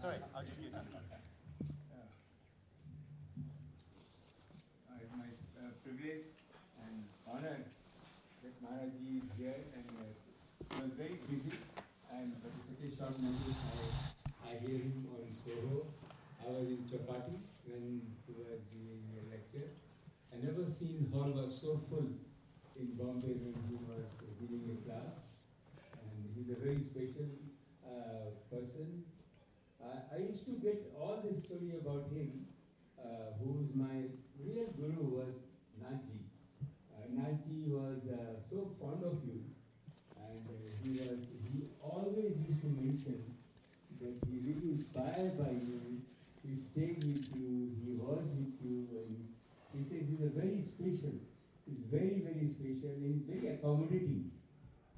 Sorry, I'll just give you time it's my uh, privilege and honor that Maharaji is here and uh, he was very busy and but it's a short notice I, I hear him on Soho. I was in Chowpatty when he was giving a lecture. I never seen hall was so full in Bombay when he was giving a class. And he's a very special uh, person. I, used to get all this story about him, uh, my real guru was Naji. Uh, Naji was uh, so fond of you, and uh, he was he always used to mention that he really inspired by you. He stayed with you. He was with you, and he says he's a very special. He's very very special. And he's very accommodating.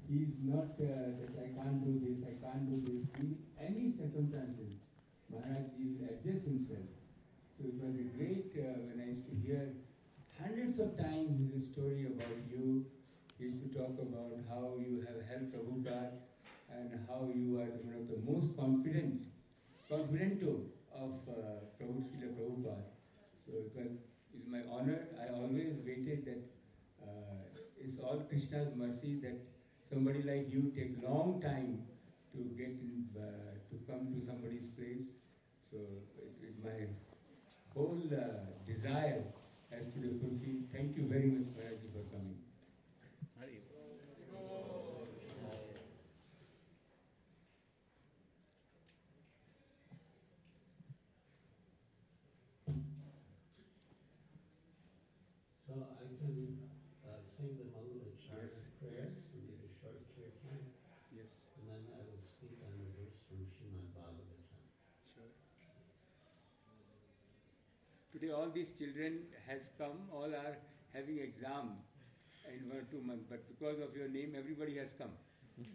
He's not uh, that I can't do this, I can't do this. In any circumstances, Maharaj adjust himself. So it was a great, uh, when I used to hear hundreds of times his story about you. He used to talk about how you have helped Prabhupada and how you are one of the most confident, confidento of uh, Prabhu Prabhupada. So it was, it's my honor. I always waited that uh, it's all Krishna's mercy that somebody like you take long time to get in, uh, to come to somebody's place. So my whole uh, desire has to be fulfilled. Thank you very much, Maharaji, for coming. So I can uh, sing the Mangala Charana Yes, prayer yes. and give a short kirtan, Yes, and then I will speak on a verse from Srimad Bhagavatam. sure. Today all these children has come, all are having exam in one or two months, but because of your name, everybody has come.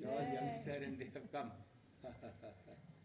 All youngster and they have come.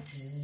Mm-hmm.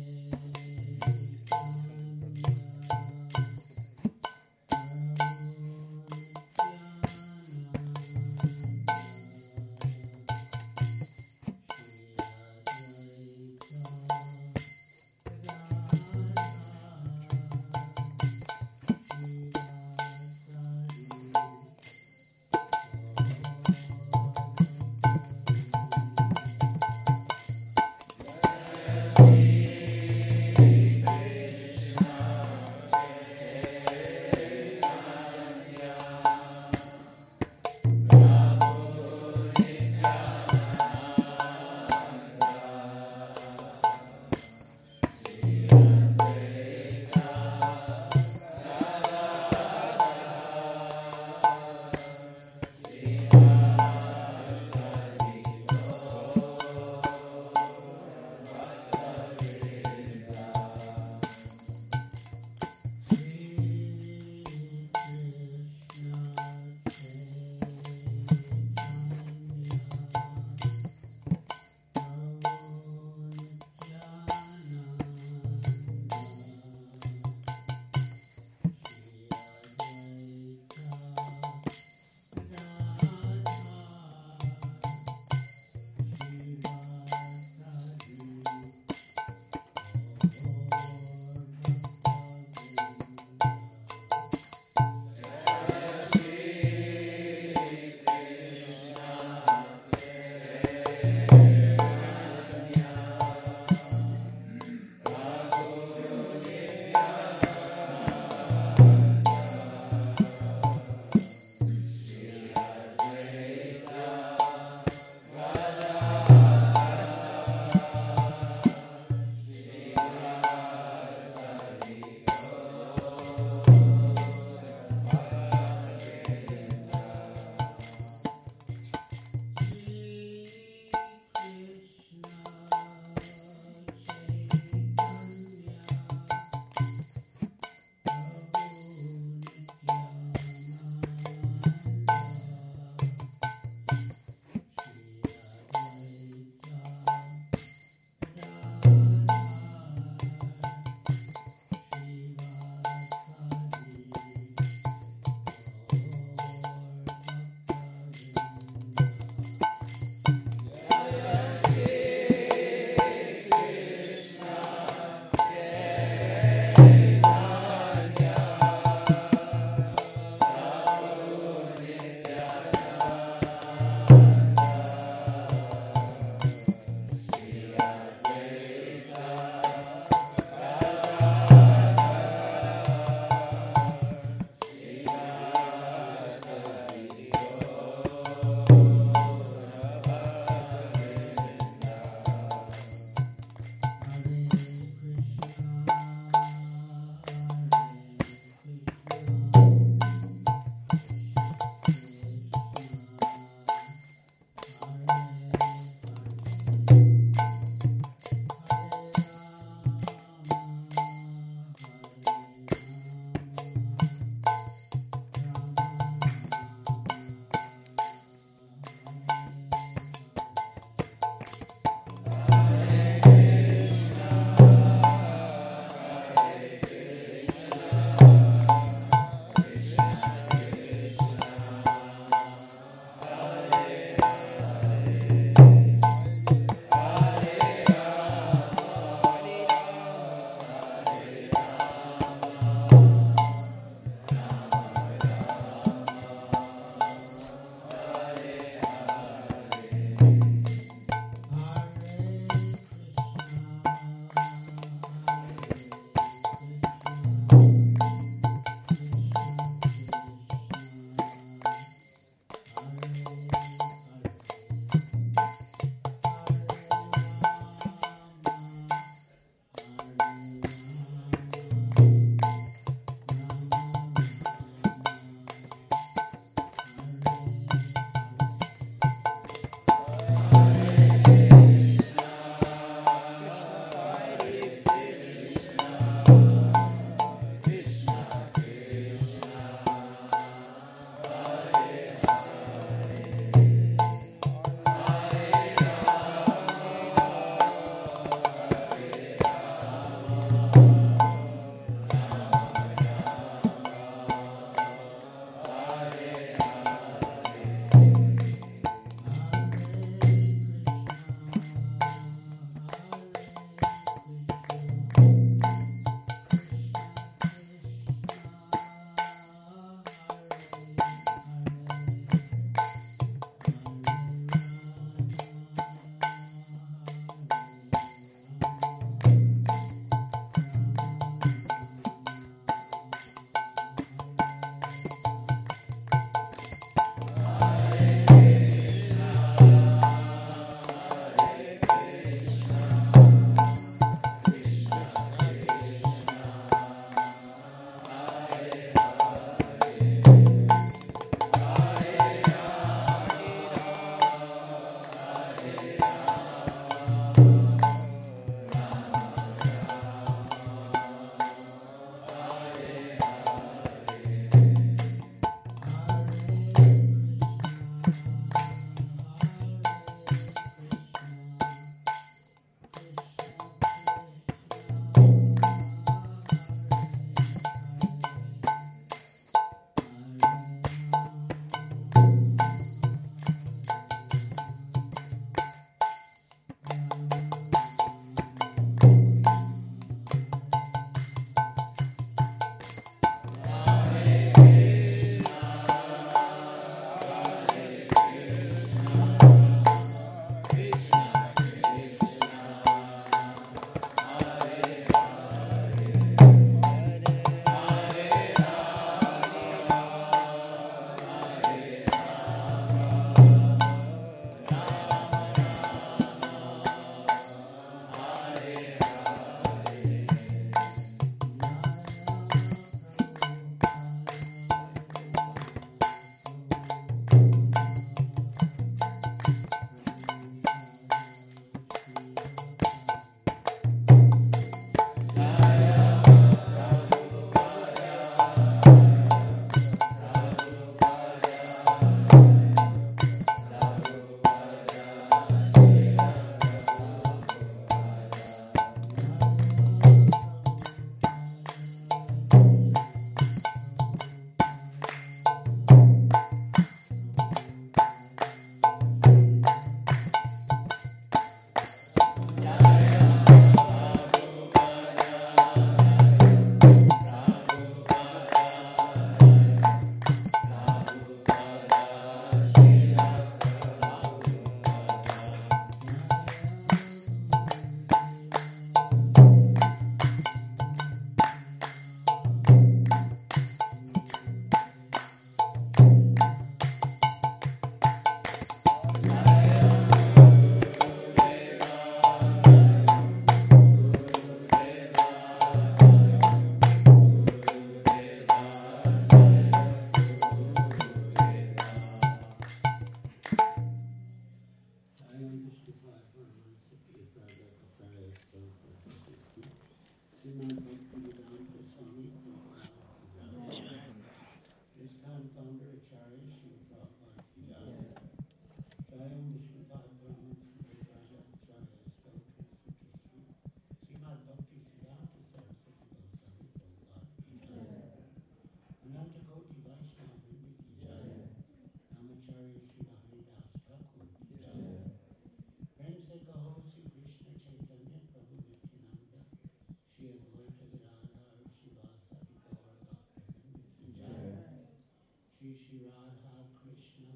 Shri Radha Krishna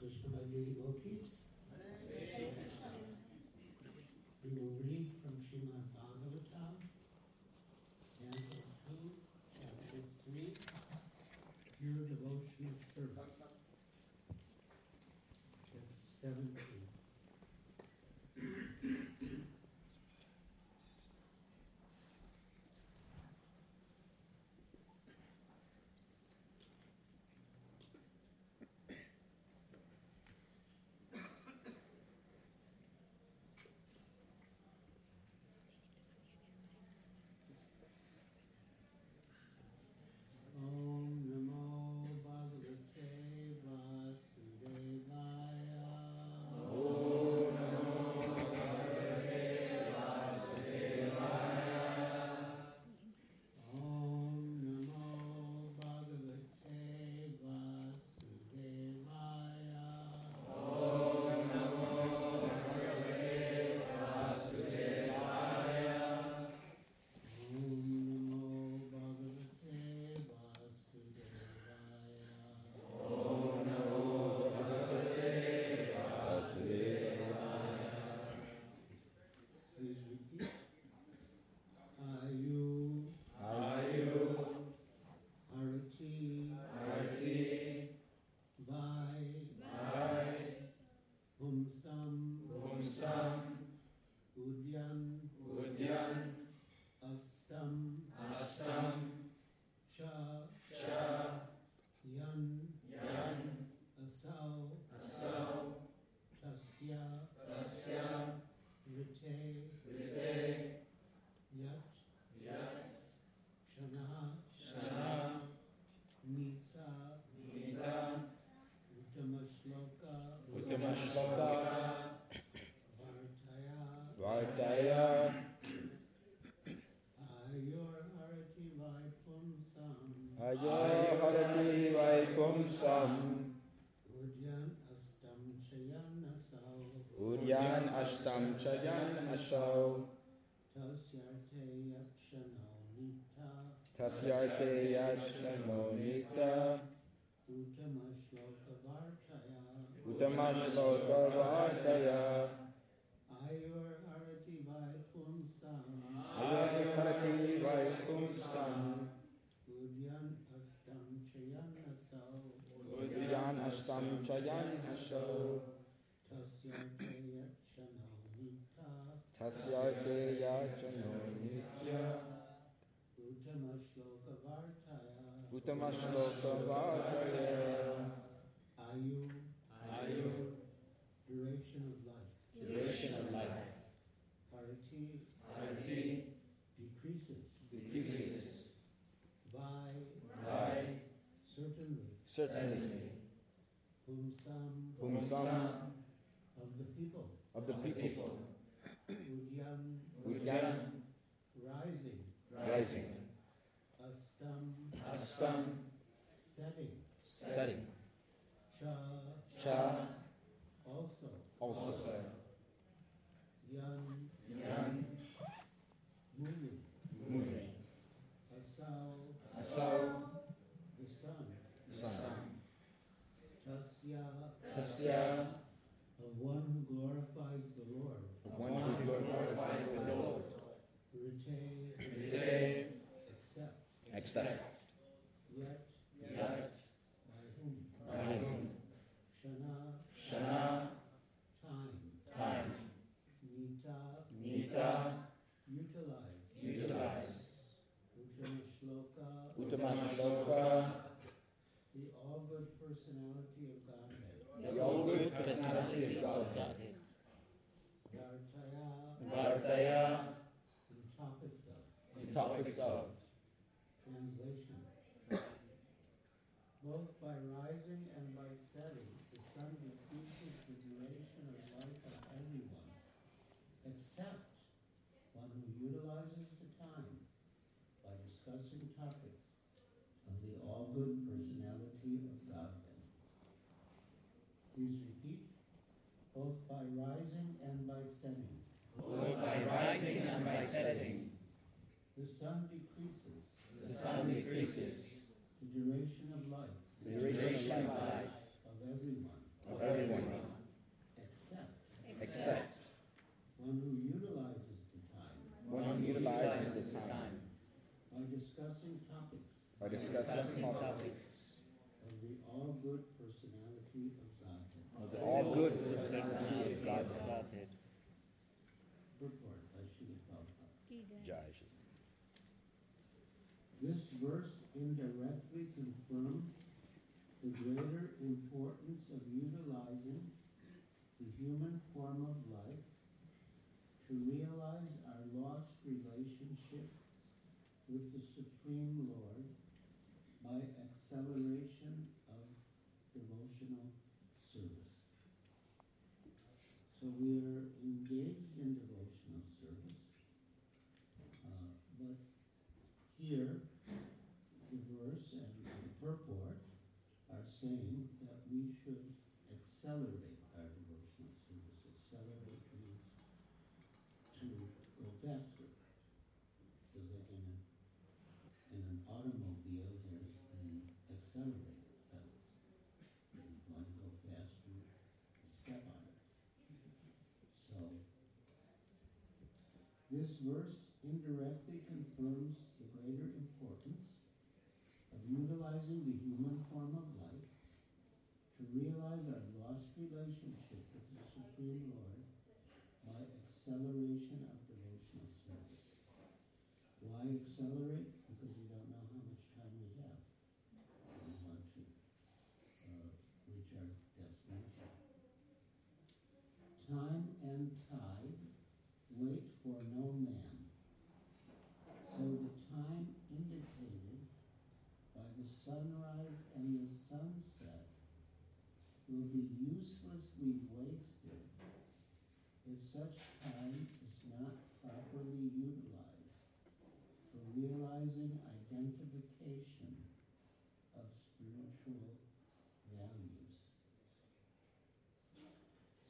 Krishna Mayuri devotees Prateya Shamonita Uttama certainly certainly whom some whom some of the people of the people Udyan Udyan rising rising Astam astam setting setting Cha cha also also Yan yan moving moving Asau asau the sun sun Tasya tasya of one who glorifies the Lord the one who glorifies the Lord Rite Rite except except yet yet by whom by whom Shana shana time time Nita nita utilize utilize Uttama Shloka uttama shloka the all good personality of Godhead the all good personality of Godhead Vartaya Vartaya in topics of the topics of translation both by rising and by setting the sun decreases the duration of life of everyone except one who utilizes the time by discussing topics of the all good personality of Godhead. Please repeat both by rising and by setting. both by rising and by setting The sun decreases the sun decreases the duration of life. The duration of life. of everyone. Of everyone. Except. Except. One who utilizes the time. One who utilizes the time. By discussing topics. By discussing topics. Of the all good personality of Godhead. of the all good personality of Godhead. Purport by Srila Prabhupada. Jai Shri. This verse indirectly confirms the greater importance of utilizing the human form of life to realize our lost relationship with the Supreme Lord by acceleration of devotional service. So we are engaged in devotional service, uh, but here the verse and the purport are saying that we should accelerate our devotional service. Accelerate means to go faster. Because in, a, in an automobile, there's the accelerator pedal. You want to go faster, you step on it. So, this verse indirectly confirms the greater importance of utilizing the human form of life to realize our relationship with the Supreme Lord by acceleration of devotional service. Why accelerate? Because we don't know how much time we have. We want to uh, reach our destination. Time and tide wait for no man. So the time indicated by the sunrise and the sunset will be uselessly wasted if such time is not properly utilized for realizing identification of spiritual values.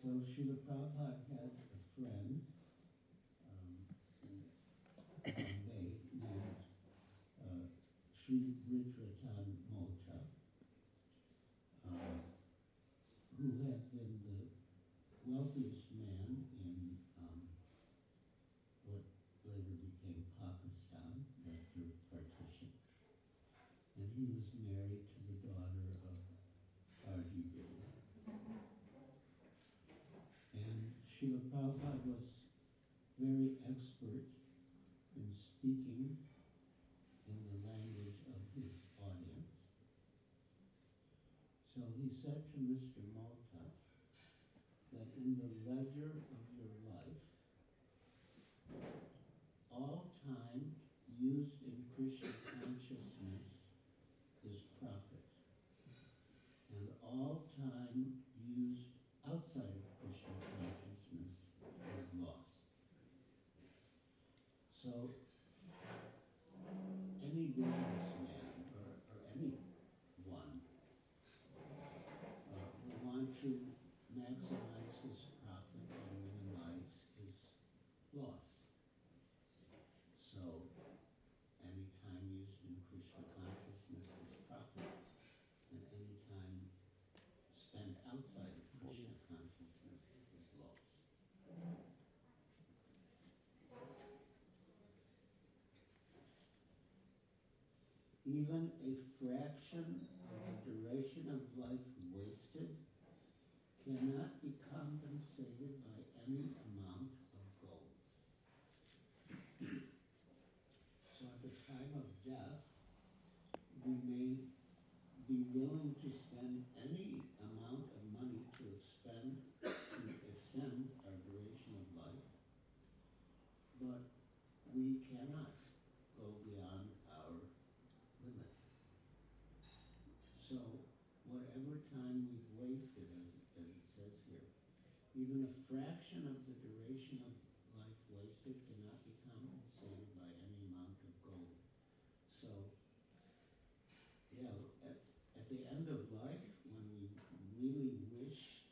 So Srila Prabhupada had a friend um, in Bombay named uh, Sri Brijratan Mohatta, uh, who had been the wealthiest man in um, what later became Pakistan after partition. And he was married to the daughter of R.D. Birla. And Srila Prabhupada was very expert in speaking in the language of his audience. So he said to Mr. Mohatta that in the ledger of your life, all time Krishna consciousness is profit, and all time used outside of Krishna consciousness is loss. So, any businessman or, or anyone uh, will want to maximize his profit and minimize his loss. So, any time used in Krishna consciousness is profit, and any time spent outside of Krishna consciousness is loss. Even a fraction of the duration of life wasted cannot be compensated by any amount of gold. so at the time of death, we may be willing to spend any amount of money to expend to extend our duration of life, but we cannot go beyond our limit. So whatever time we've wasted, as, as it says here, even a fraction of the duration of life wasted cannot be compensated by any amount of gold. So, yeah, at, at the end of life, when we really wish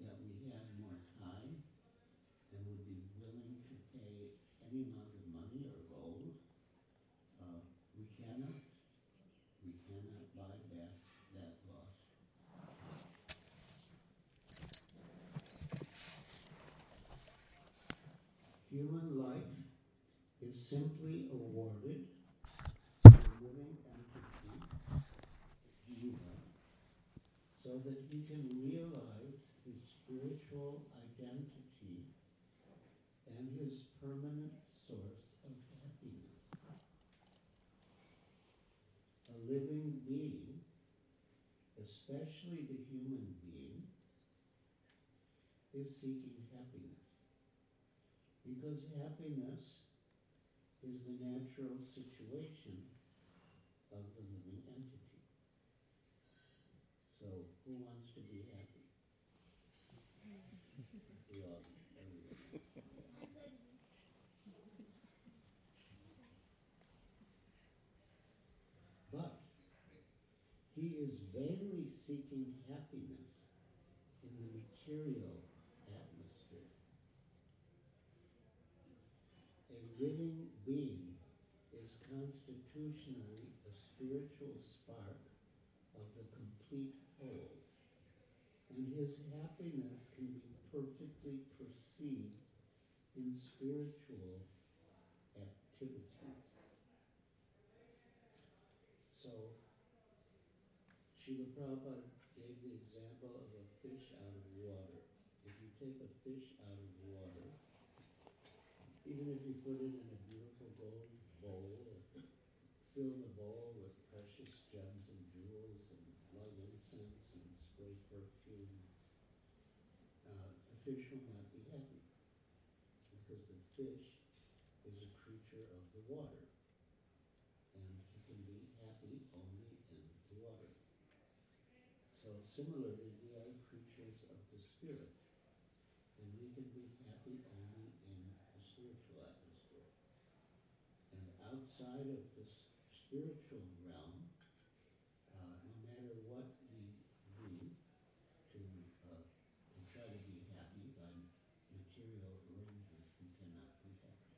that we had more time and would be willing to pay any amount of money or gold, uh, we cannot. We cannot buy back that loss. Human life is simply awarded to a living entity, Jiva, so that he can realize his spiritual identity and his permanent source of happiness. A living being, especially the human being, is seeking happiness. Because happiness is the natural situation of the living entity. So, who wants to be happy? We all, everyone. But he is vainly seeking happiness in the material atmosphere. A living being is constitutionally a spiritual spark of the complete whole, and his happiness can be perfectly perceived in spiritual activities. So, Srila Prabhupada gave the example of a fish out of water. If you take a fish out of water, even if you put it in a beautiful gold bowl, fill the bowl with precious gems and jewels and light incense and spray perfume, uh, the fish will not be happy because the fish is a creature of the water and he can be happy only in the water. So similarly, we are creatures of the spirit, and we can be happy only in the spiritual atmosphere. And outside of this spiritual realm, uh, no matter what we do to, uh, to try to be happy by material arrangements, we cannot be happy.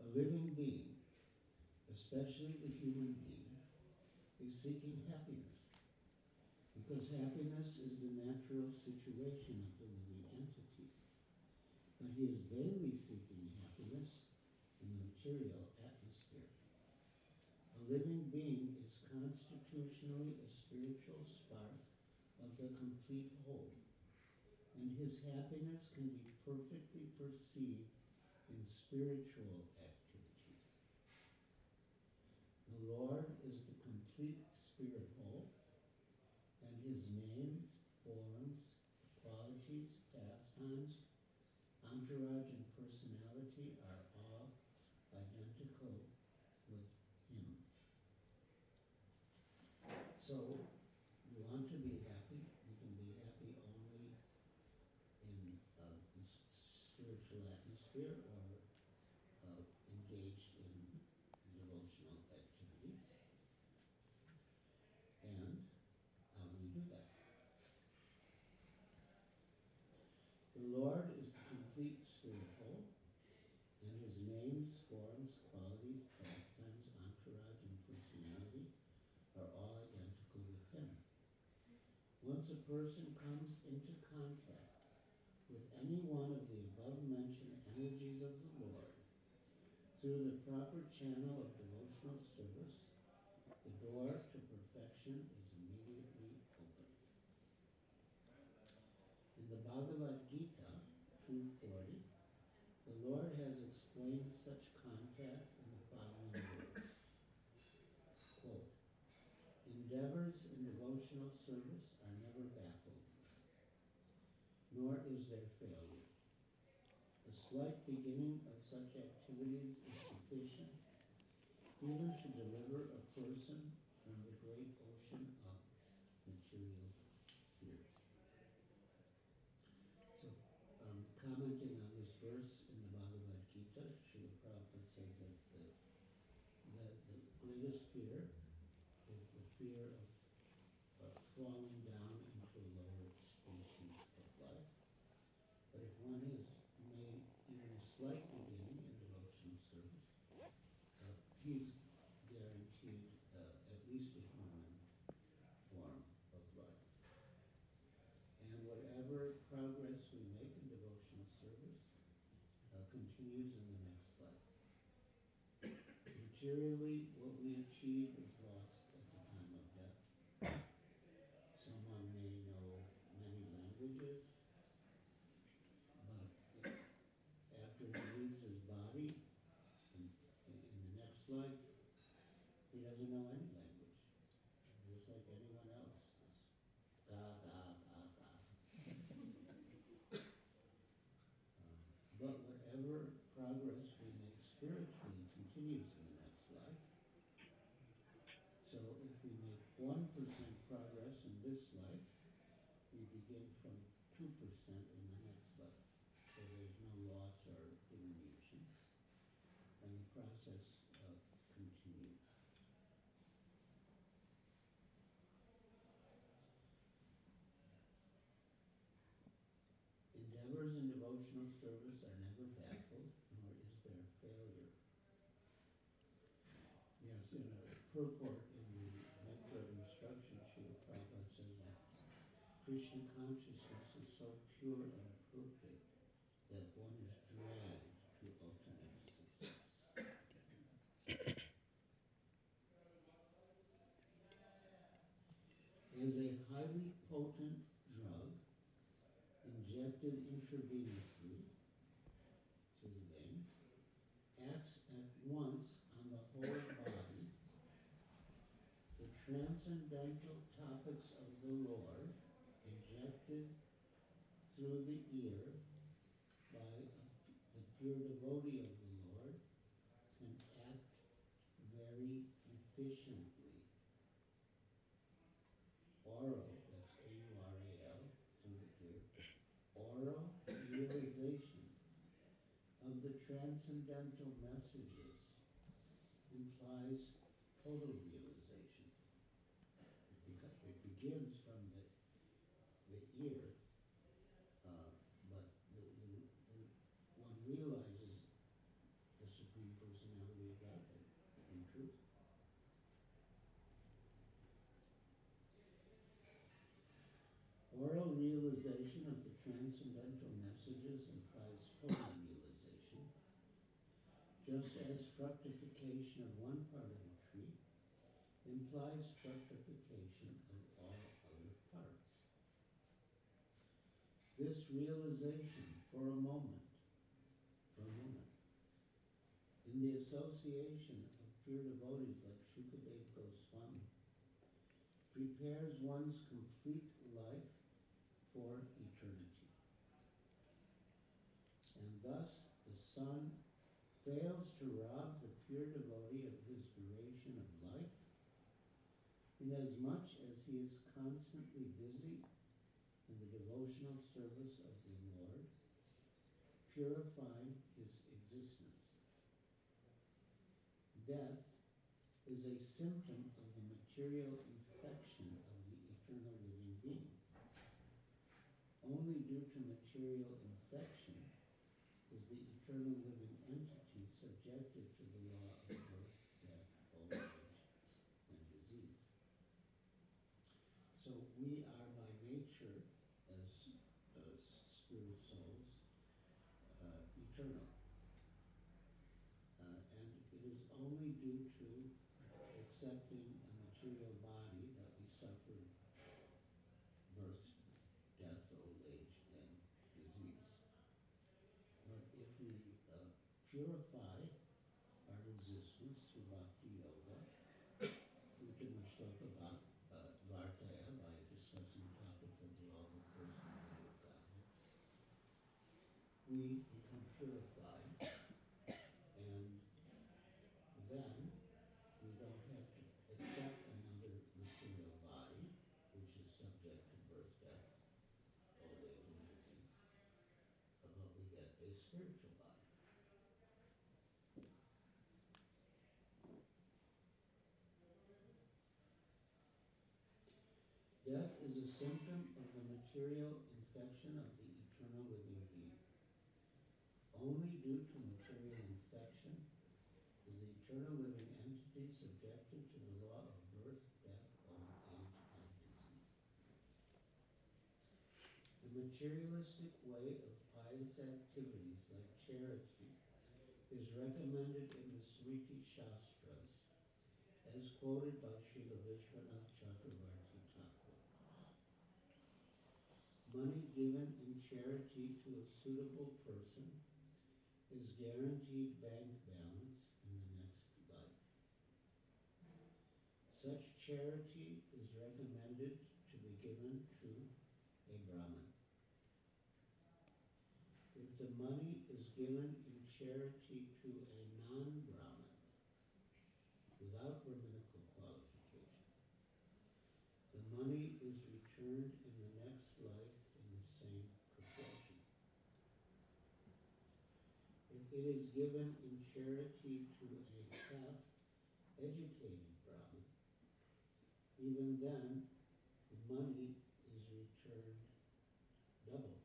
A living being, especially the human being, is seeking happiness. Because happiness is the natural situation of the living. But he is vainly seeking happiness in the material atmosphere. A living being is constitutionally a spiritual spark of the complete whole, and his happiness can be perfectly perceived in spiritual activities. The Lord is the complete spirit whole, and his names, forms, qualities, pastimes, entourage and personality are all identical with him. So, you want to be happy, you can be happy only in uh, spiritual atmosphere or uh, engaged in devotional activities. And how do we do that? The Lord is the complete spirit whole, and his names, forms, qualities, pastimes, entourage, and personality are all identical with him. Once a person comes into contact with any one of the above-mentioned energies of the Lord through the proper channel of devotional service, the door to perfection is immediately opened. In the Bhagavad Gita, 240, the Lord has explained such contact in the following words. Quote, Endeavors in devotional service are never baffled, nor is there failure. The slight beginning of such activities is sufficient even to deliver a person from the great ocean of material fears. So, um, commenting on this verse in the Bhagavad Gita, Srila Prabhupada says that the, the, the greatest fear is the fear of, of falling down into a lower species of life. But if one has made even a slight beginning in devotional service, uh, he's guaranteed uh, at least a human form of life. And whatever progress we make in devotional service uh, continues in the next life. Materially, what we achieve is lost at the time of death. Someone may know many languages, but after he leaves his body, in, in the next life, he doesn't know any language, just like anyone else. It's ga, ga, ga, ga. Uh, But whatever progress we make spiritually continues in the next life. So if we make one percent progress in this life, we begin from two percent in the next life. So there's no loss or diminution. And the process uh, continues. Endeavors in devotional service are never baffled, nor is there failure. Yes, in a purport in the of Instruction, Srila Prabhupada says that Krishna consciousness pure and perfect that one is dragged to ultimate success. Is a highly potent drug injected intravenously through the veins, acts at once on the whole body. The transcendental topics of the Lord, injected through the ear by the pure devotee of the Lord, can act very efficiently. Oral, that's A-U-R-A-L, through the ear realization of the transcendental messages implies total realization. It, beca- it begins from the, the ear, uh, but the, the, the, one realizes the Supreme Personality of Godhead in truth. Oral realization of the transcendental messages implies total realization, just as fructification of one part of a tree implies fructification of all other parts. This realization for a moment, for a moment, in the association of pure devotees like Shukadev Goswami, prepares one's complete life for eternity. thus the sun fails to rob the pure devotee of his duration of life, inasmuch as he is constantly busy in the devotional service of the Lord, purifying his existence. Death is a symptom of the material infection of the eternal living being. Only due to material infection is the eternal living entity subjected to the law of birth, death, old age, and disease. So we are by nature, as, as spirit souls, uh, eternal. Uh, and it is only due to accepting a material body that we suffer birth, death, old age, and disease. But if we uh, purify our existence through bhakti yoga, which is much talk about uh, Vartaya by discussing topics of the law of personality of Godhead, we become purified, and then we don't have to accept another material body, which is subject to birth, death, old age, and disease, but we get a spiritual body. Death is a symptom of the material infection of the eternal living being. Only due to material infection is the eternal living entity subjected to the law of birth, death, old age, and disease. The materialistic way of pious activities like charity is recommended in the Smriti Shastras as quoted by Srila Vishwanath Chakravarti Money given in charity to a suitable person is guaranteed bank balance in the next life. Such charity is recommended to be given to a Brahmin. If the money is given in charity to a non-Brahmin without Brahminical qualification, the money is returned in the next life in the same proportion. If it is given in charity to a half-educated Brahmin, even then, the money is returned double.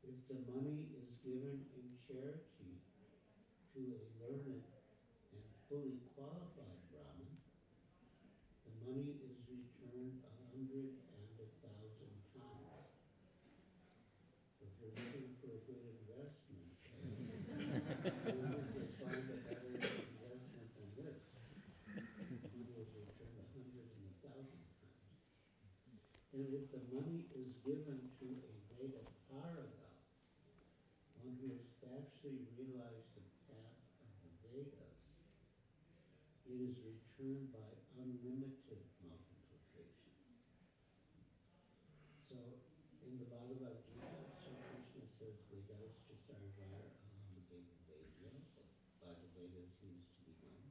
If the money is given in charity to a learned and fully qualified Brahmin, the money is returned a hundred and a thousand times. If you're looking for a good investment, uh, you will find a better investment than this. You will return a hundred and a thousand times. And if the money is given to a Veda Paraga, one who has factually realized the path of the Vedas, it is returned by unlimited multiplication. So in the Bhagavad Gita, Krishna says Vedascha sarvar aham eva Vedya, by the Vedas he is to be known.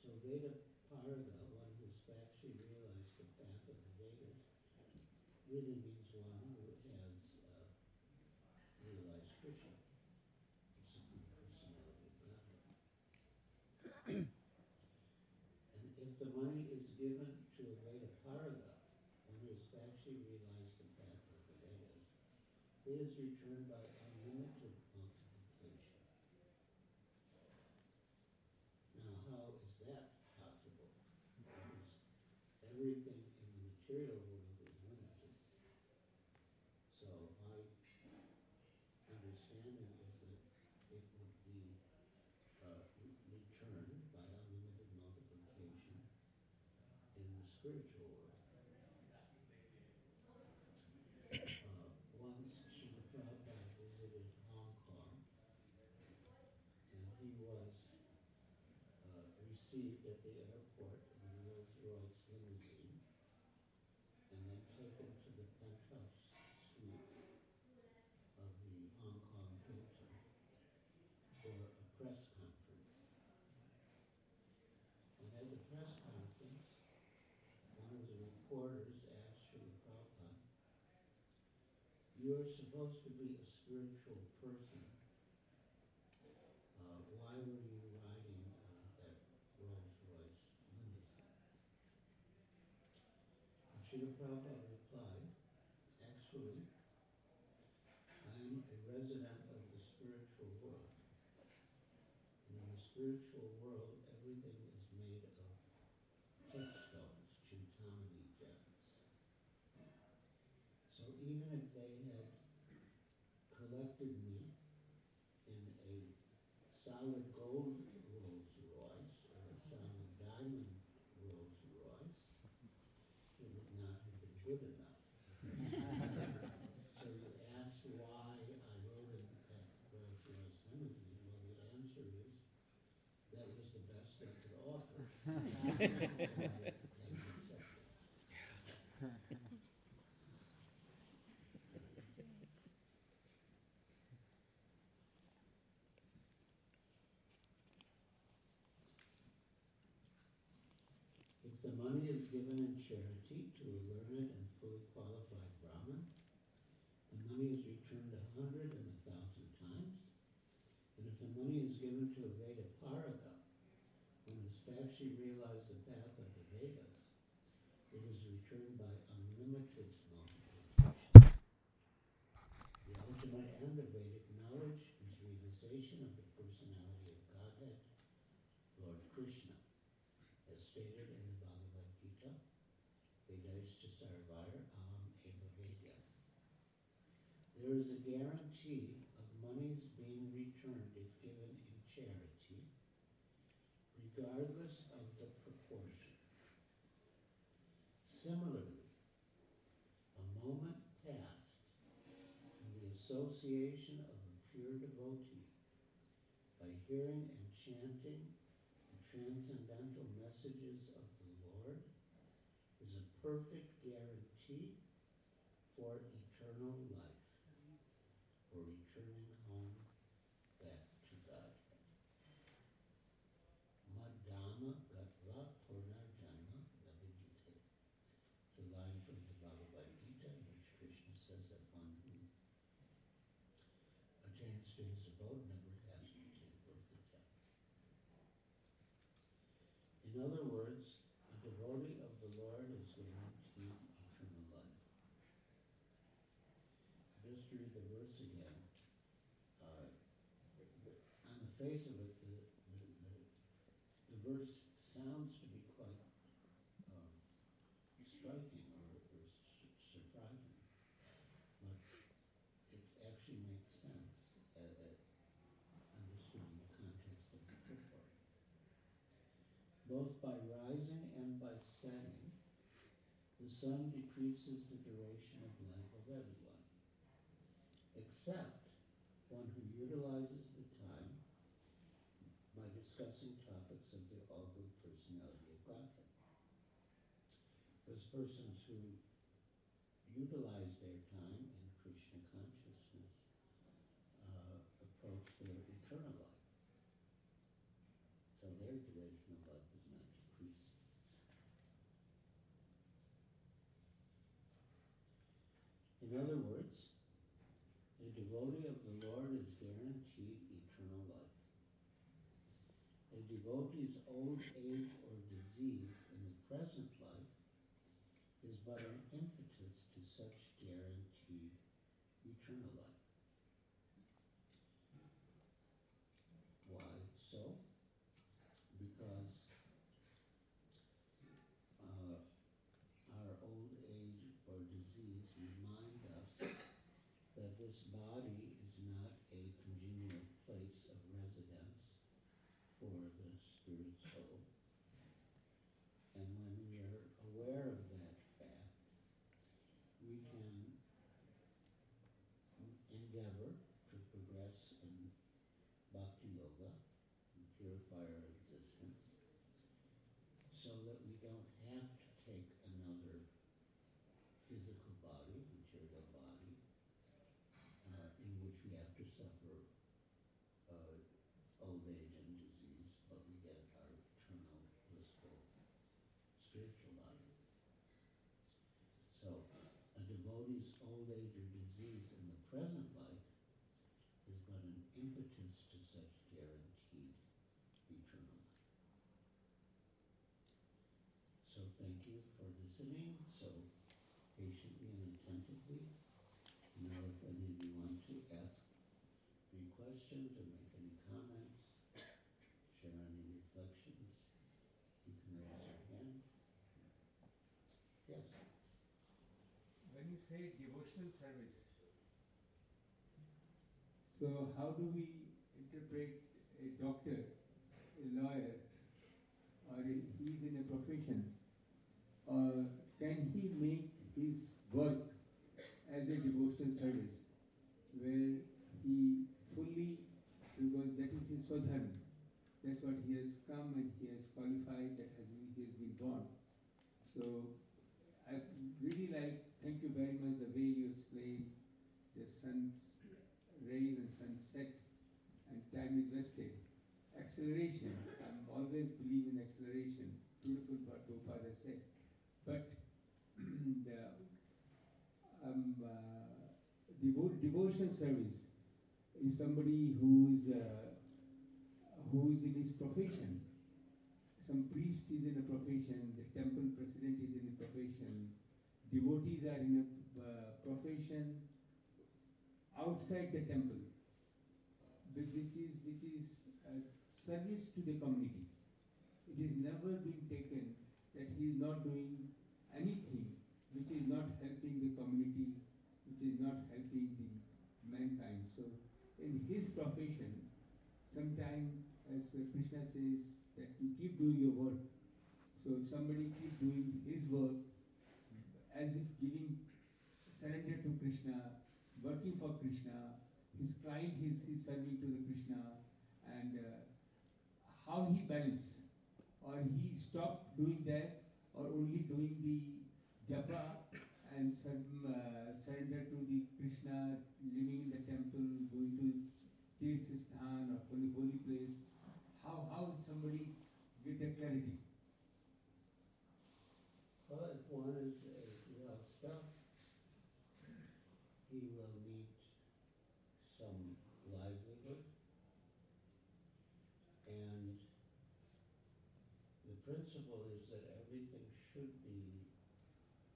So Veda Paraga, one who has factually realized the path of the Vedas, really means one who has uh, realized Krishna, the supreme personality of Godhead. And if the money is given to a Veda Paraga, one who has actually realized the path of the Vedas, it is returned by unlimited multiplication. Now, how is that possible? Because everything in the material world is limited. So my understanding is that it would be uh, re- returned by unlimited multiplication in the spiritual. Uh, once Srila Prabhupada visited Hong Kong, and he was uh, received at the airport in a Rolls Royce limousine, and then taken to the penthouse suite of press conference. And at the press conference, one of the reporters asked Srila Prabhupada, You're supposed to be a spiritual person. Uh, why were you riding uh, that Rolls Royce limousine? Srila Prabhupada replied, Actually, I'm a resident of the spiritual world. And in the spiritual world, everything is made of touchstones, chintamani gems. So even if they had collected me in a solid gold Rolls Royce or a solid diamond Rolls Royce, it would not have been good enough. So you ask why I rode in that Rolls Royce limousine, well, the answer is, that was the best they could offer. And I- they accepted. If the money is given in charity to a learned and fully qualified Brahmin, the money is returned a hundred and a thousand times. And if the money is given to a Veda Paraga, one who has actually realized the path of the Vedas, it is returned by unlimited multiplication. The ultimate end of Vedic knowledge is realization of the personality of Godhead, Lord Krishna, as stated in the Bhagavad Gita, Vedaista Sarvara Aham Eva Vedya. There is a guarantee of monies being returned if given in charity, regardless of the proportion. Similarly, a moment passed in the association of a pure devotee by hearing and chanting the transcendental messages of the Lord is a perfect guarantee for eternal life, for returning home back to Godhead. Madhama Gatva Purnarjanma Navijite. It's a line from the Bhagavad Gita in which Krishna says that one who attains to his abode never has to take birth again. In other words, a devotee of the Lord is guaranteed eternal life. Just to read the verse again. Uh, the- the- on the face of it, the, the, the, the verse sounds to be quite um, striking or, or su- surprising, but it actually makes sense uh, uh, understood in the context of the purport. Both by rising and by setting, the sun decreases the duration of life of everyone, except one who utilizes the time by discussing topics of the all-good personality of Godhead. Those persons who utilize their time in Krishna consciousness uh, approach their eternal life. So their duration of life is not decreasing. In other words, a devotee of the Lord is guaranteed eternal life. A devotee's old age or disease in the present life is but an impetus to such guaranteed eternal life. Why so? Because uh, our old age or disease remind us that this body is not a congenial place of residence for the spirit soul. And when we are aware of that fact, we can endeavor to progress in bhakti yoga and purify our existence so that we don't have to take another physical body, material body, uh, in which we have to suffer uh, old age and disease, but we get our eternal, blissful, spiritual body. So, a devotee's old age or disease in the present life is but an impetus to such guaranteed eternal life. So thank you for listening so patiently and attentively. Now, if any of you want to ask any questions or make any comments, share any reflections, you can raise your hand. Yes. When you say devotional service, so how do we interpret a doctor, a lawyer, or a, he's in a profession, or can he make his work as a devotional service, where he fully, because that is his swadharma, that's what he has come and he has qualified, that has he has been born. So I really like, thank you very much, the way you explain the sun's rays and sunset and time is wasted. Acceleration, I'm always believe in acceleration, beautiful what Prabhupada said. But the um, uh, devo- devotional service is somebody who's uh, who's in his profession. Some priest is in a profession, the temple president is in a profession, devotees are in a uh, profession outside the temple, which is which is service to the community. It is never been taken that he is not doing anything which is not helping the community, which is not helping the mankind. So, in his profession, sometimes as Krishna says that you keep doing your work. So if somebody keep doing his work as if giving surrender to Krishna, working for Krishna, his client is, is serving to the Krishna, and uh, how he balance, or he stopped doing that, or only doing the japa and some, uh, surrender to the Krishna, living in the temple, going to Tirth Sthan or holy, holy place. How, how somebody get the clarity? Well, one is uh, well stuffed, he will need some livelihood. And the principle is that everything should be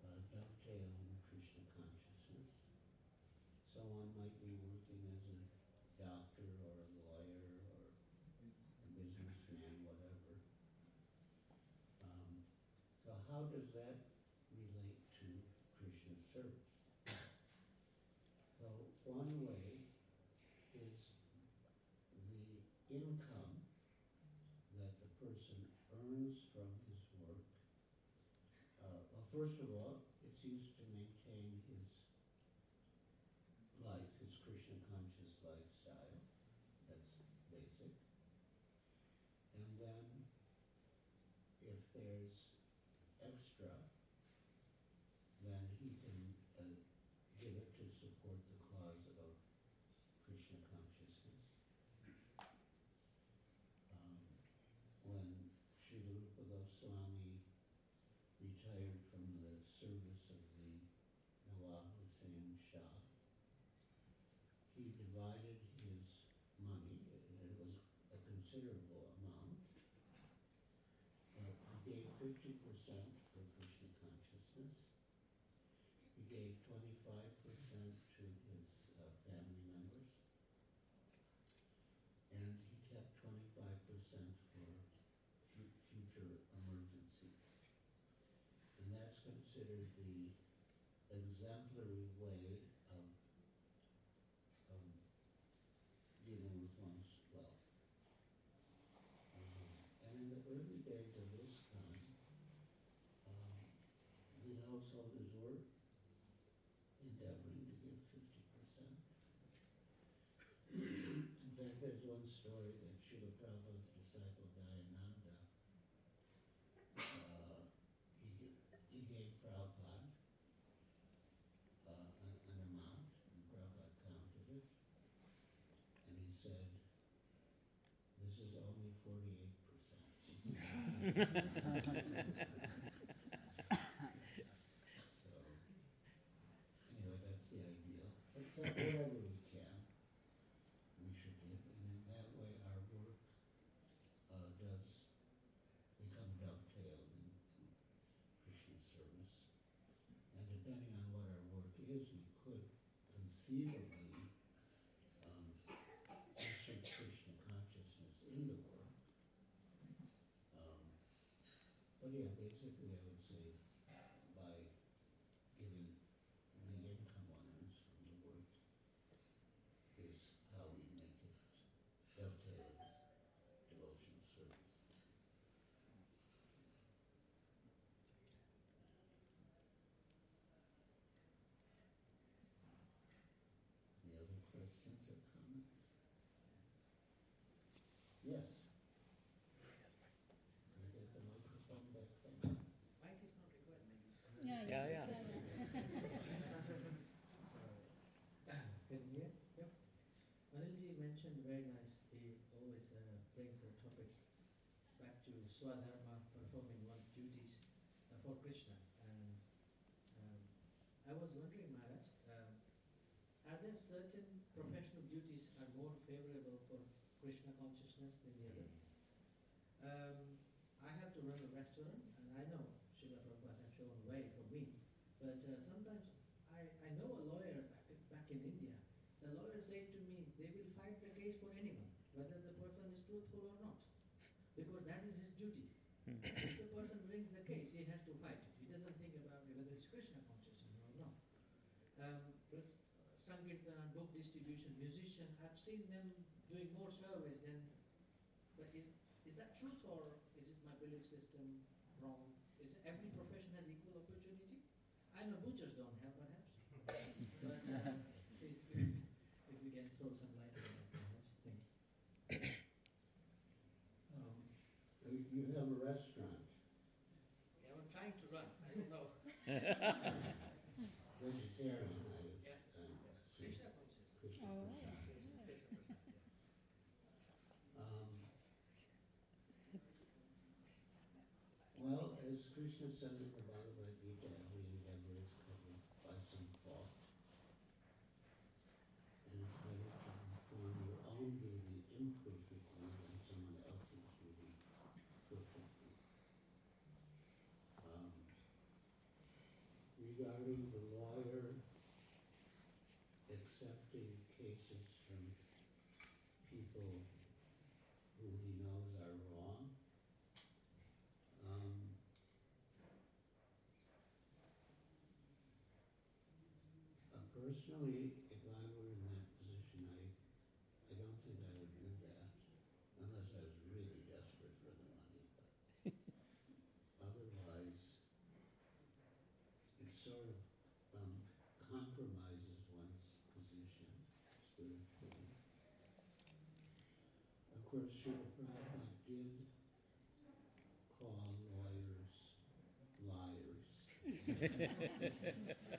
uh, dovetailed in Krishna consciousness. So one might be working as a doctor or a lawyer or a businessman, whatever. Um, so how does that relate to Krishna service? So one way is the income that the person earns from his work. Uh, well, first of all, it's used to maintain his life, his Krishna conscious lifestyle. That's basic. And then, if there's extra, then he can uh, give it to support the cause of Krishna consciousness. Um, when Srila Rupa Goswami retired from the service of the Nawab Hussain Shah, he divided his money, and it was a considerable amount. Uh, he gave fifty percent for Krishna consciousness. He gave twenty-five percent to his uh, family members. And he kept twenty-five percent for fu- future emergencies. And that's considered the exemplary way of, of dealing with one's wealth. Um, and in days of this time, um, the householders were endeavoring to give fifty percent. In fact, there's one story that Srila Prabhupada's disciple Dayananda, uh, he, g- he gave Prabhupada uh, an, an amount, and Prabhupada counted it, and he said, this is So, anyway, that's the ideal. So wherever we can, we should give, and in that way our work, uh, does become dovetailed in, in Krishna service. And depending on what our work is, we could conceivably, insert Krishna consciousness in the work. Um, but yeah, basically I would say by giving the income earners from the work is how we make it dovetail with devotional service. Any other questions or comments? Yes? Can get the microphone back there? Mic is not required, maybe. Yeah, Yeah, yeah. Can you hear? Yep. Anilji mentioned very nice, he always uh, brings the topic back to Swadharma, performing one's duties uh, for Krishna. And um, I was wondering, Maharaj, um, are there certain professional duties are more favorable for Krishna consciousness than the other? Um, I have to run a restaurant, and I know Srila Prabhupada have shown way for me, but uh, sometimes I, I know a lawyer back, back in India. The lawyer said to me, they will fight the case for anyone, whether the person is truthful or not, because that is his duty. if the person brings the case, he has to fight it. He doesn't think about whether it's Krishna consciousness or not. Um, but Sankirtan, book distribution, musician, I've seen them doing more service than. But is is that truth or is it my belief system wrong? Is every profession has equal opportunity? I know butchers don't have perhaps, but uh, please, if, if we can throw some light on that, perhaps. Thank you. Um, you- you have a restaurant, Yeah, I'm trying to run. I don't know. vegetarian, I, Yeah. uh, assume. Krishna consciousness. Krishna Oh. Prasad. Krishna Prasad, yeah. Um, well, as Krishna says in the Bhagavad Gita, every endeavor is covered by some fault. And it's better to perform your own duty imperfectly than someone else's duty perfectly. Um, regarding the lawyer accepting cases from people who he knows are wrong. Um, personally, if I were in that position, I, I don't think I would do that unless I was really desperate for the money. But otherwise, it sort of um, compromises one's position spiritually. Of course, Srila Prabhupada did call lawyers liars.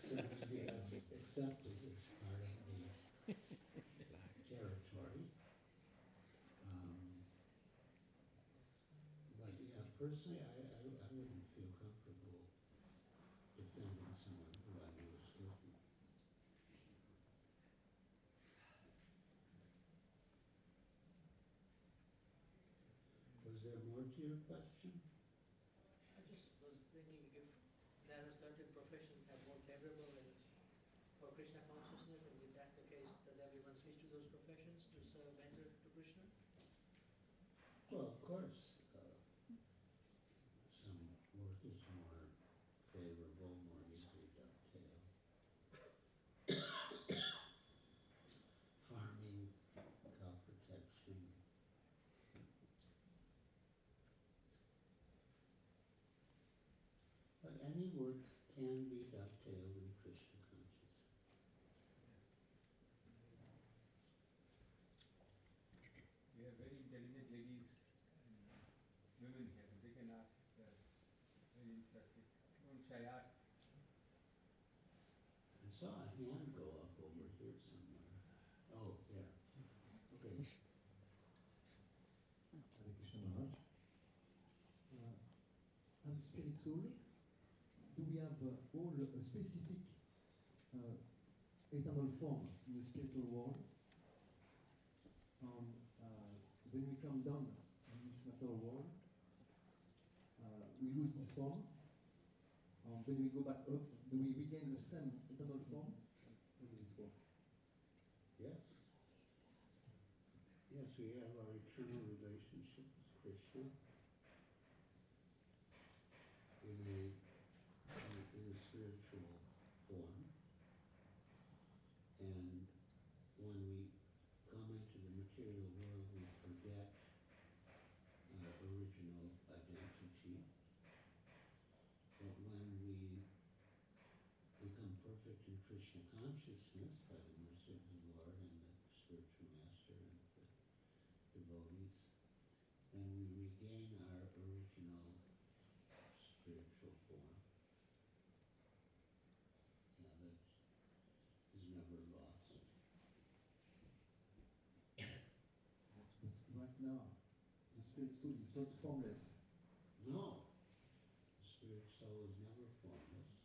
so he has accepted as part of the territory. Um, but yeah, personally, I wouldn't feel comfortable defending someone who I knew was guilty. Was there more to your question? I just was thinking if there are certain professions have more favorable for Krishna consciousness, and if that's the case, does everyone switch to those professions to serve better to Krishna? Well, of course, uh, some work is more favorable, more easily dovetail. Farming, cow protection. But any work can be dovetailed in Krishna consciousness. We have very intelligent ladies and women here, they can ask, uh, very interesting. Even Shayas, I saw a hand go up specific uh, eternal form in the spiritual world? Um, uh, when we come down in this material world, uh, we lose this form. Um, when we go back up, we regain the same eternal form? It? Yes. Yes, we form. And when we come into the material world, we forget our original identity. But when we become perfect in Krishna consciousness by the mercy of the Lord and the spiritual master and the devotees, then we regain our original spiritual form. Yeah, that is never lost. Now, the spirit soul is not formless. No, the spirit soul is never formless.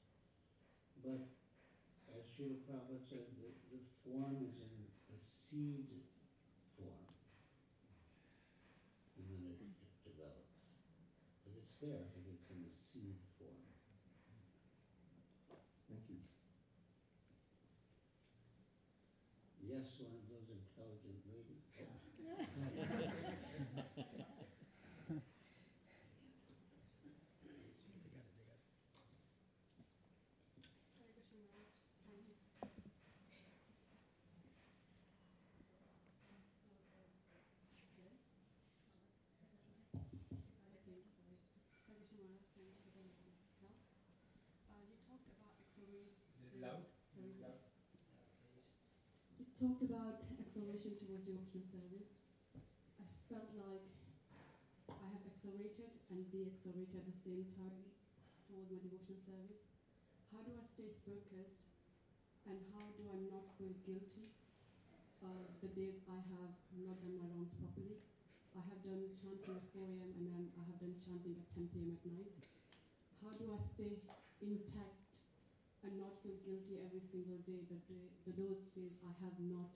But as Srila Prabhupada said, the, the form is in a seed form. And then it, it develops. But it's there, but it's in a seed form. Thank you. Yes, one of those intelligent ladies. Hare Krishna Maharaj, thank you. Good? Sorry, sorry. Hare Krishna Maharaj, thank you for the class. Uh, you talked about acceleration. Is it loud? Sorry, Loud? You talked about acceleration towards devotional service. I felt like I have accelerated and de-accelerated at the same time towards my devotional service. How do I stay focused and how do I not feel guilty uh, the days I have not done my rounds properly? I have done chanting at 4 a.m. and then I have done chanting at 10 p.m. at night. How do I stay intact and not feel guilty every single day that the those days I have not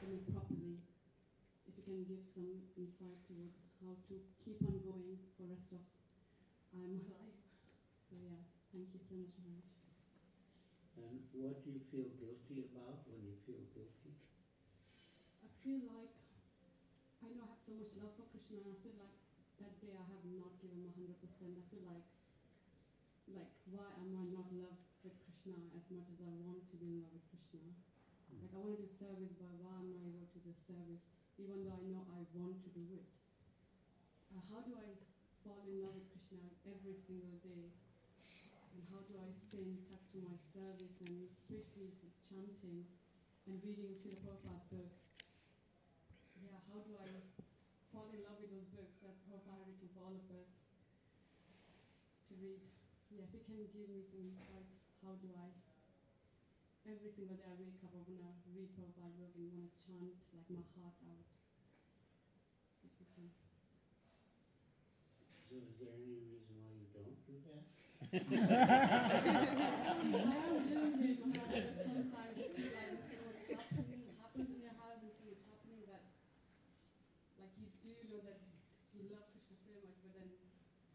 done it properly. If you can give some insight towards how to keep on going for the rest of uh, my life. So yeah, thank you so much, Maharaj. And what do you feel guilty about when you feel guilty? I feel like I know I have so much love for Krishna and I feel like that day I have not given my hundred percent. I feel like like why am I not in love with Krishna as much as I want to be in love with Krishna? Like I want to do service, but why am I able to do service even though I know I want to do it? Uh, how do I fall in love with Krishna every single day? And how do I stay in touch to my service and especially with chanting and reading Srila Prabhupada's book? Yeah, how do I fall in love with those books that Prabhupada written for all of us to read? Yeah, if you can give me some insight, how do I every single day I wake up, I wanna read Prabhupada's work and wanna chant like my heart out. If you can. So is there any reason why you don't do that? I am doing it, but sometimes I feel like there's so much happening, happens in your house and so much happening that, like you do know that you love Krishna so much, but then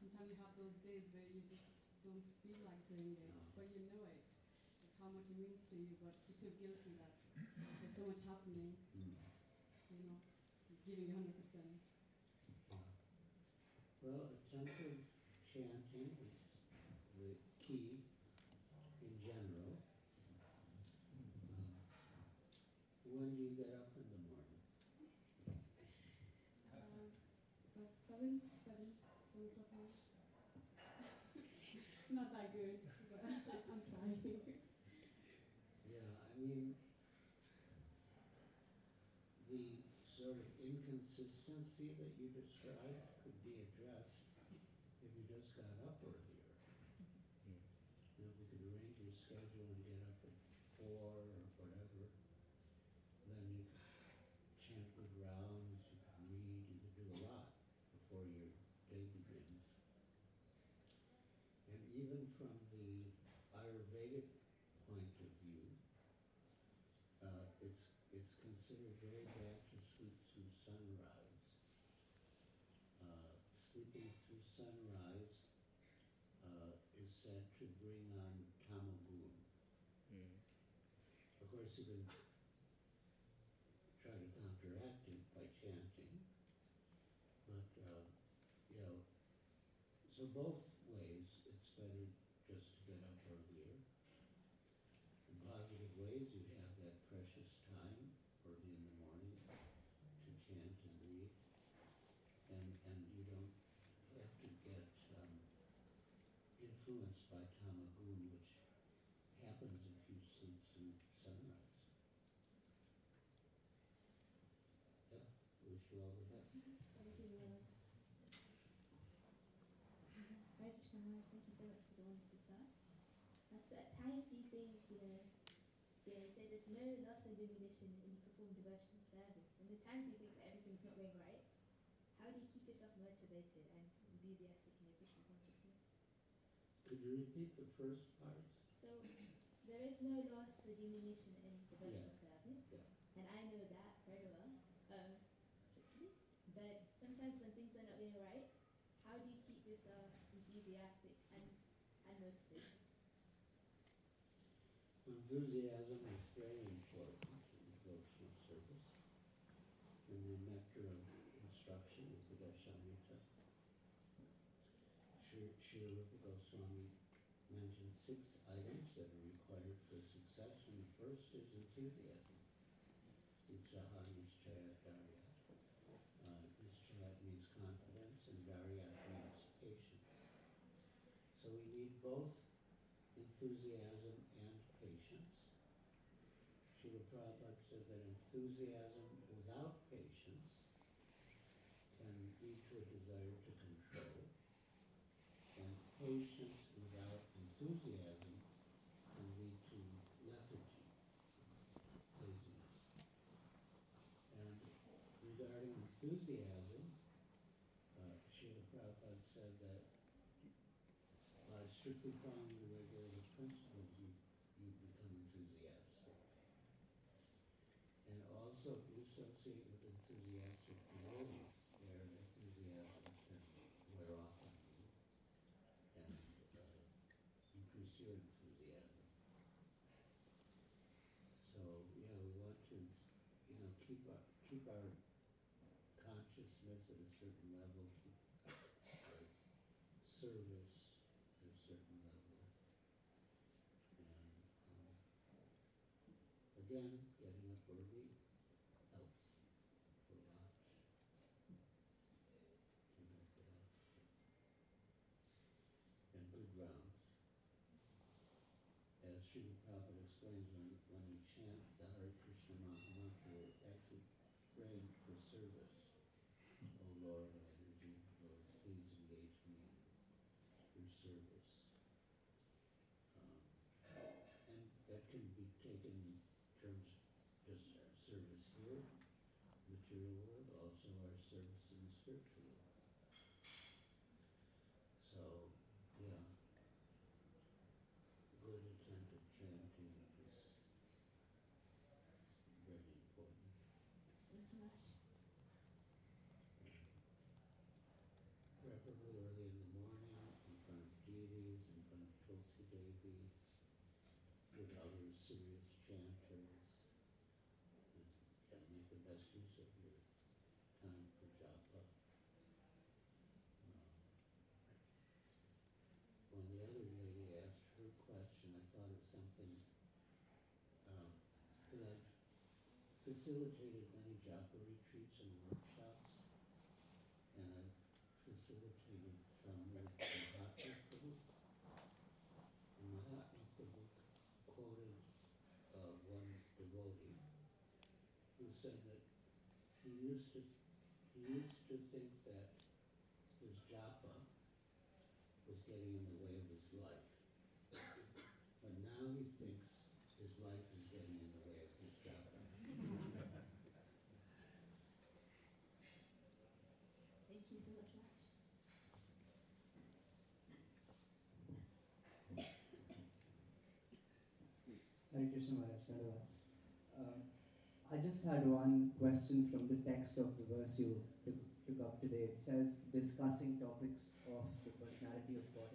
sometimes you have those days where you just don't feel like doing it, No. know it, like how much it means to you, but you feel guilty that there's so much happening, Hmm. you're not giving hundred percent. Well, attentive chanting is the key in general. Um, When do you get up in the morning? Uh, about seven, seven, seven o'clock now. Not that good, but I'm trying. Yeah, I mean, the sort of inconsistency that you described could be addressed if you just got up earlier. You know, if you could arrange your schedule and get up at four or whatever, then you could chant good rounds, you could read, you could do a lot before your day begins. Vedic point of view, uh, it's, it's considered very bad to sleep through sunrise. Uh, sunrise uh, is said to bring on tamagun. Mm. Of course, you can try to counteract it by chanting, but, uh, you know, so both ways, it's better just to get up earlier. In positive ways, you have that precious time early in the morning to chant and read, and, and you don't have to get, um, influenced by tamagun, which happens if you sleep through sunrise. Yeah, wish you all the best. Thank you, Lord. Hare thank you so much for the wonderful class. So at times you think, you know, they say there's no loss of diminution when you perform devotional service. And the times you think that everything's not going right, how do you keep yourself motivated and enthusiastic in your Krishna consciousness? Could you repeat the first part? So there is no loss or diminution in devotional Yeah. service, Yeah. and I know that very well. Um, but sometimes when things are not going right, how do you keep yourself enthusiastic and, and motivated? Enthusiasm is very important in devotional service. And the nectar of instruction Upadeshamrita, Sri Srila Rupa Goswami mentions six items that are required for success, and the first is enthusiasm. Utsaha Nischayat Dhairyat. Uh, Nischayat means confidence, and Dhairyat means patience. So we need both enthusiasm and patience. Srila Prabhupada said that enthusiasm without patience can lead to a desire to control, and patience without enthusiasm can lead to lethargy, laziness. And regarding enthusiasm, uh, Srila Prabhupada said that by strictly following the regulated principles, you, you become enthusiastic. And also, if you associate with enthusiastic devotees, their enthusiasm can wear off on you and uh, increase your enthusiasm. So, yeah, we want to, you know, keep our, keep our consciousness at a certain level, keep our service at a certain level. And um, again, early helps a lot. And good grounds. As Srila Prabhupada explains, when, when we chant the Hare Krishna Mahamantra, we're actually praying for service. O Lord of energy, Lord, please engage me in your service. Um, and that can be taken in terms just our service here, material world, also our service in the spiritual world. So, yeah, good attentive chanting is very important. Thank you much. Preferably early in the morning, in front of deities, in front of Tulsi Devi, with other serious chanters. And yeah, make the best use of your time for japa. Um, When the other lady asked her question, I thought of something, um, that I've facilitated many japa retreats and workshops, and I've facilitated some with the Mahatma Prabhu. And Mahatma Prabhu quoted uh, one devotee who said that he used to he used to think that his japa was getting in the way of his life, but now he thinks his life is getting in the way of his japa. Thank you so much, Maharaj. Hare Krishna Maharaj. Um, I just had one question from the text of the verse you took, took up today. It says, discussing topics of the personality of God.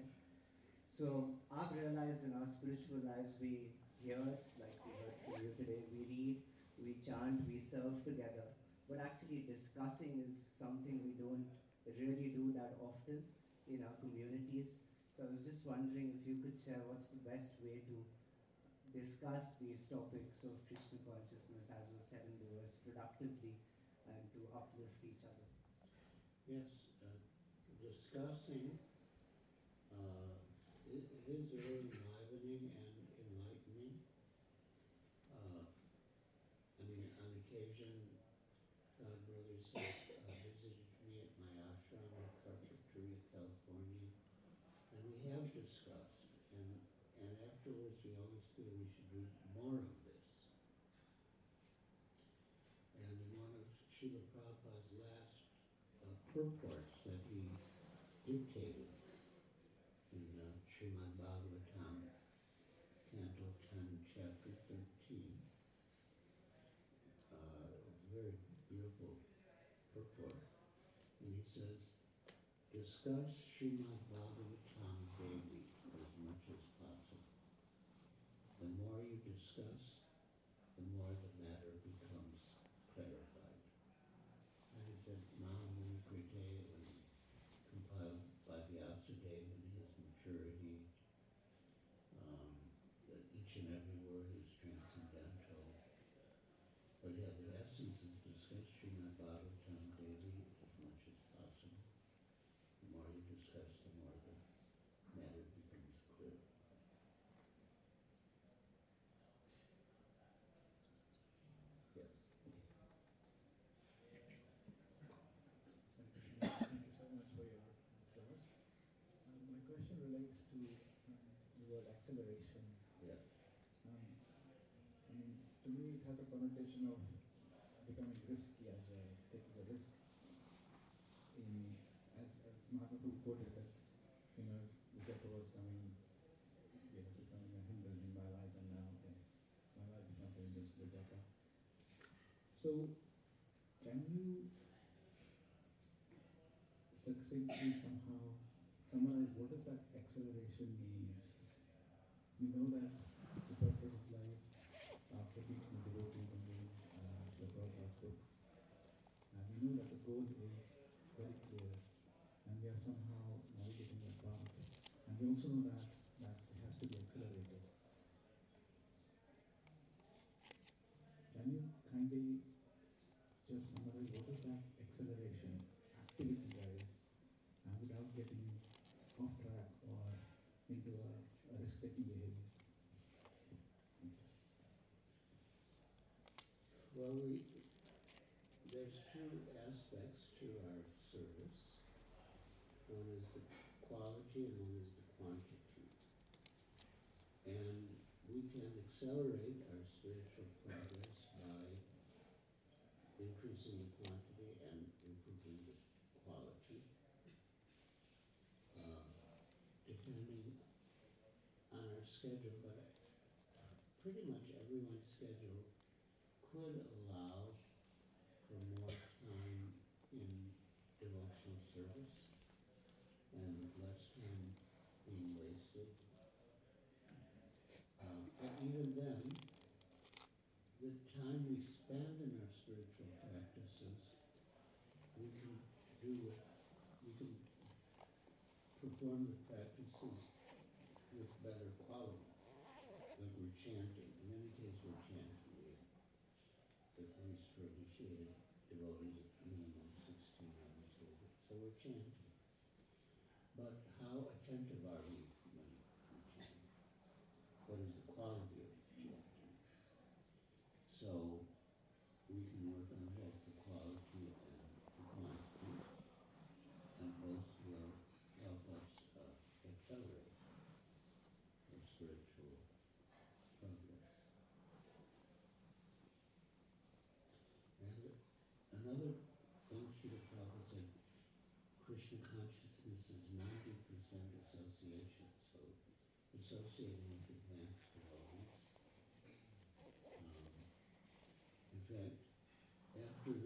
So I've realized in our spiritual lives, we hear, like we heard from you today, we read, we chant, we serve together. But actually, discussing is something we don't really do that often in our communities. So I was just wondering if you could share what's the best way to discuss these topics of Krishna consciousness, as was said in the verse, productively and to uplift each other. Yes, uh, discussing uh, it it is very enlivening and enlightening. Uh, I mean, on occasion, God brothers have uh, visited me at my ashram in Carpinteria, California, and we have discussed. And, and afterwards, we always feel we should do more of this. And in one of Srila Prabhupada's last uh, purports that he dictated in uh, Srimad Bhagavatam, Canto 10, Chapter 13. Uh, it's a very beautiful purport. And he says, discuss Srimad Bhagavatam daily as much as possible. The more you discuss, the more the matter becomes clarified. And he said, Mahamuni Krite was compiled by Vyasadeva in his maturity, um, that each and every word is transcendental. But yeah, the essence is discuss Srimad Bhagavatam daily as much as possible. The more you discuss, the more the matter becomes clear. Yes. Thank you so much for your class. Um, my question to um, the word acceleration. Yeah. Um, I mean, to me, it has a connotation of becoming risky as a taking a risk. In as as Mahaprabhu quoted that, you know, Vijayapur was coming, you know, becoming a hindrance in my life, and now okay, my life is not hindrance to Vijayapur. So, can you succinctly somehow summarize what does that acceleration means? We know that the purpose of life, after teaching the devotee in these uh, the Prabhupada's books, and we know that the goal is very clear, and we are somehow navigating that path, and we also know that that it has to be accelerated. Can you kindly just summarize what is that acceleration activity guys and without getting off track or into a, a risk-taking behavior? Thank you. Well, we, there's two aspects to our service. One is the quality and one is the quantity. And we can accelerate our spiritual progress by increasing the quantity and improving the quality. Uh, depending on our schedule, but pretty much everyone's schedule could allow for more time in devotional service and less time being wasted. Um, but even then, the time we spend in our spiritual practices, we can do it, we can perform the practices with better quality, like we're chanting. In any case, we're chanting. We, at least for initiated devotees, it's minimum 16 hours daily. So we're chanting. But how attentive are we when we chant? What is the quality of chanting? So we can work on both the quality and the quantity, and both will help us uh, accelerate our spiritual progress. And another function of Prabhupada Krishna consciousness is ninety percent association, so associating with advanced that after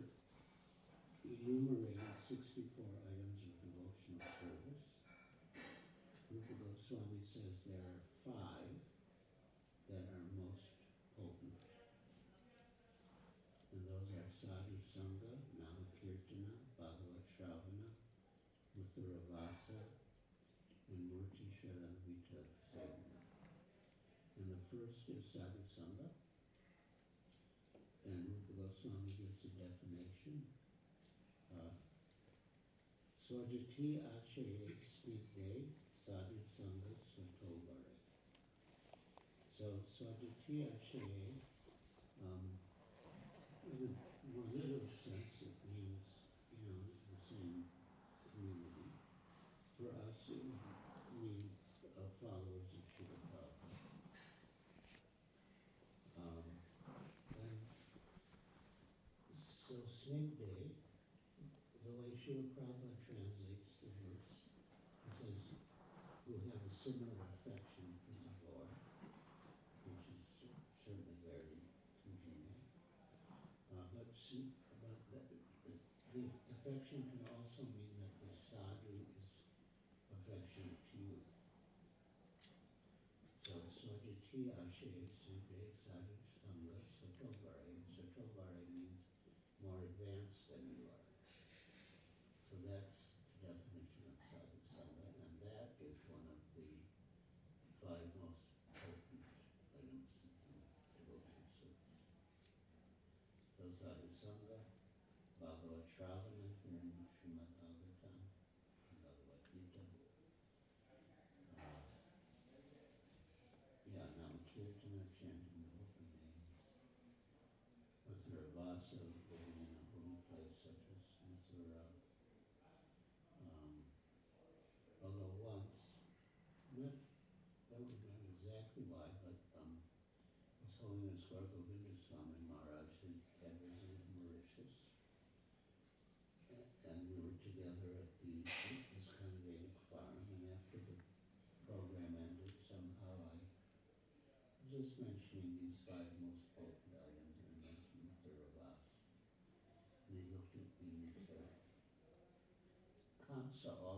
enumerating 64 items of devotional service, Rupa Goswami says there are five that are most potent. And those are Sadhu Sangha, Namakirtana, Bhagavad Shravana, Mathura Vasa, and Murti Sharanvita Sadhana. And the first is Sadhu Sangha. स्वजुठी actually Day, started somewhere October. So Swajuti Shravan Shrimad Bhagavatam Bhagavad Gita या नाम कीर्तन chanting the with in a holy place such as Mathura. something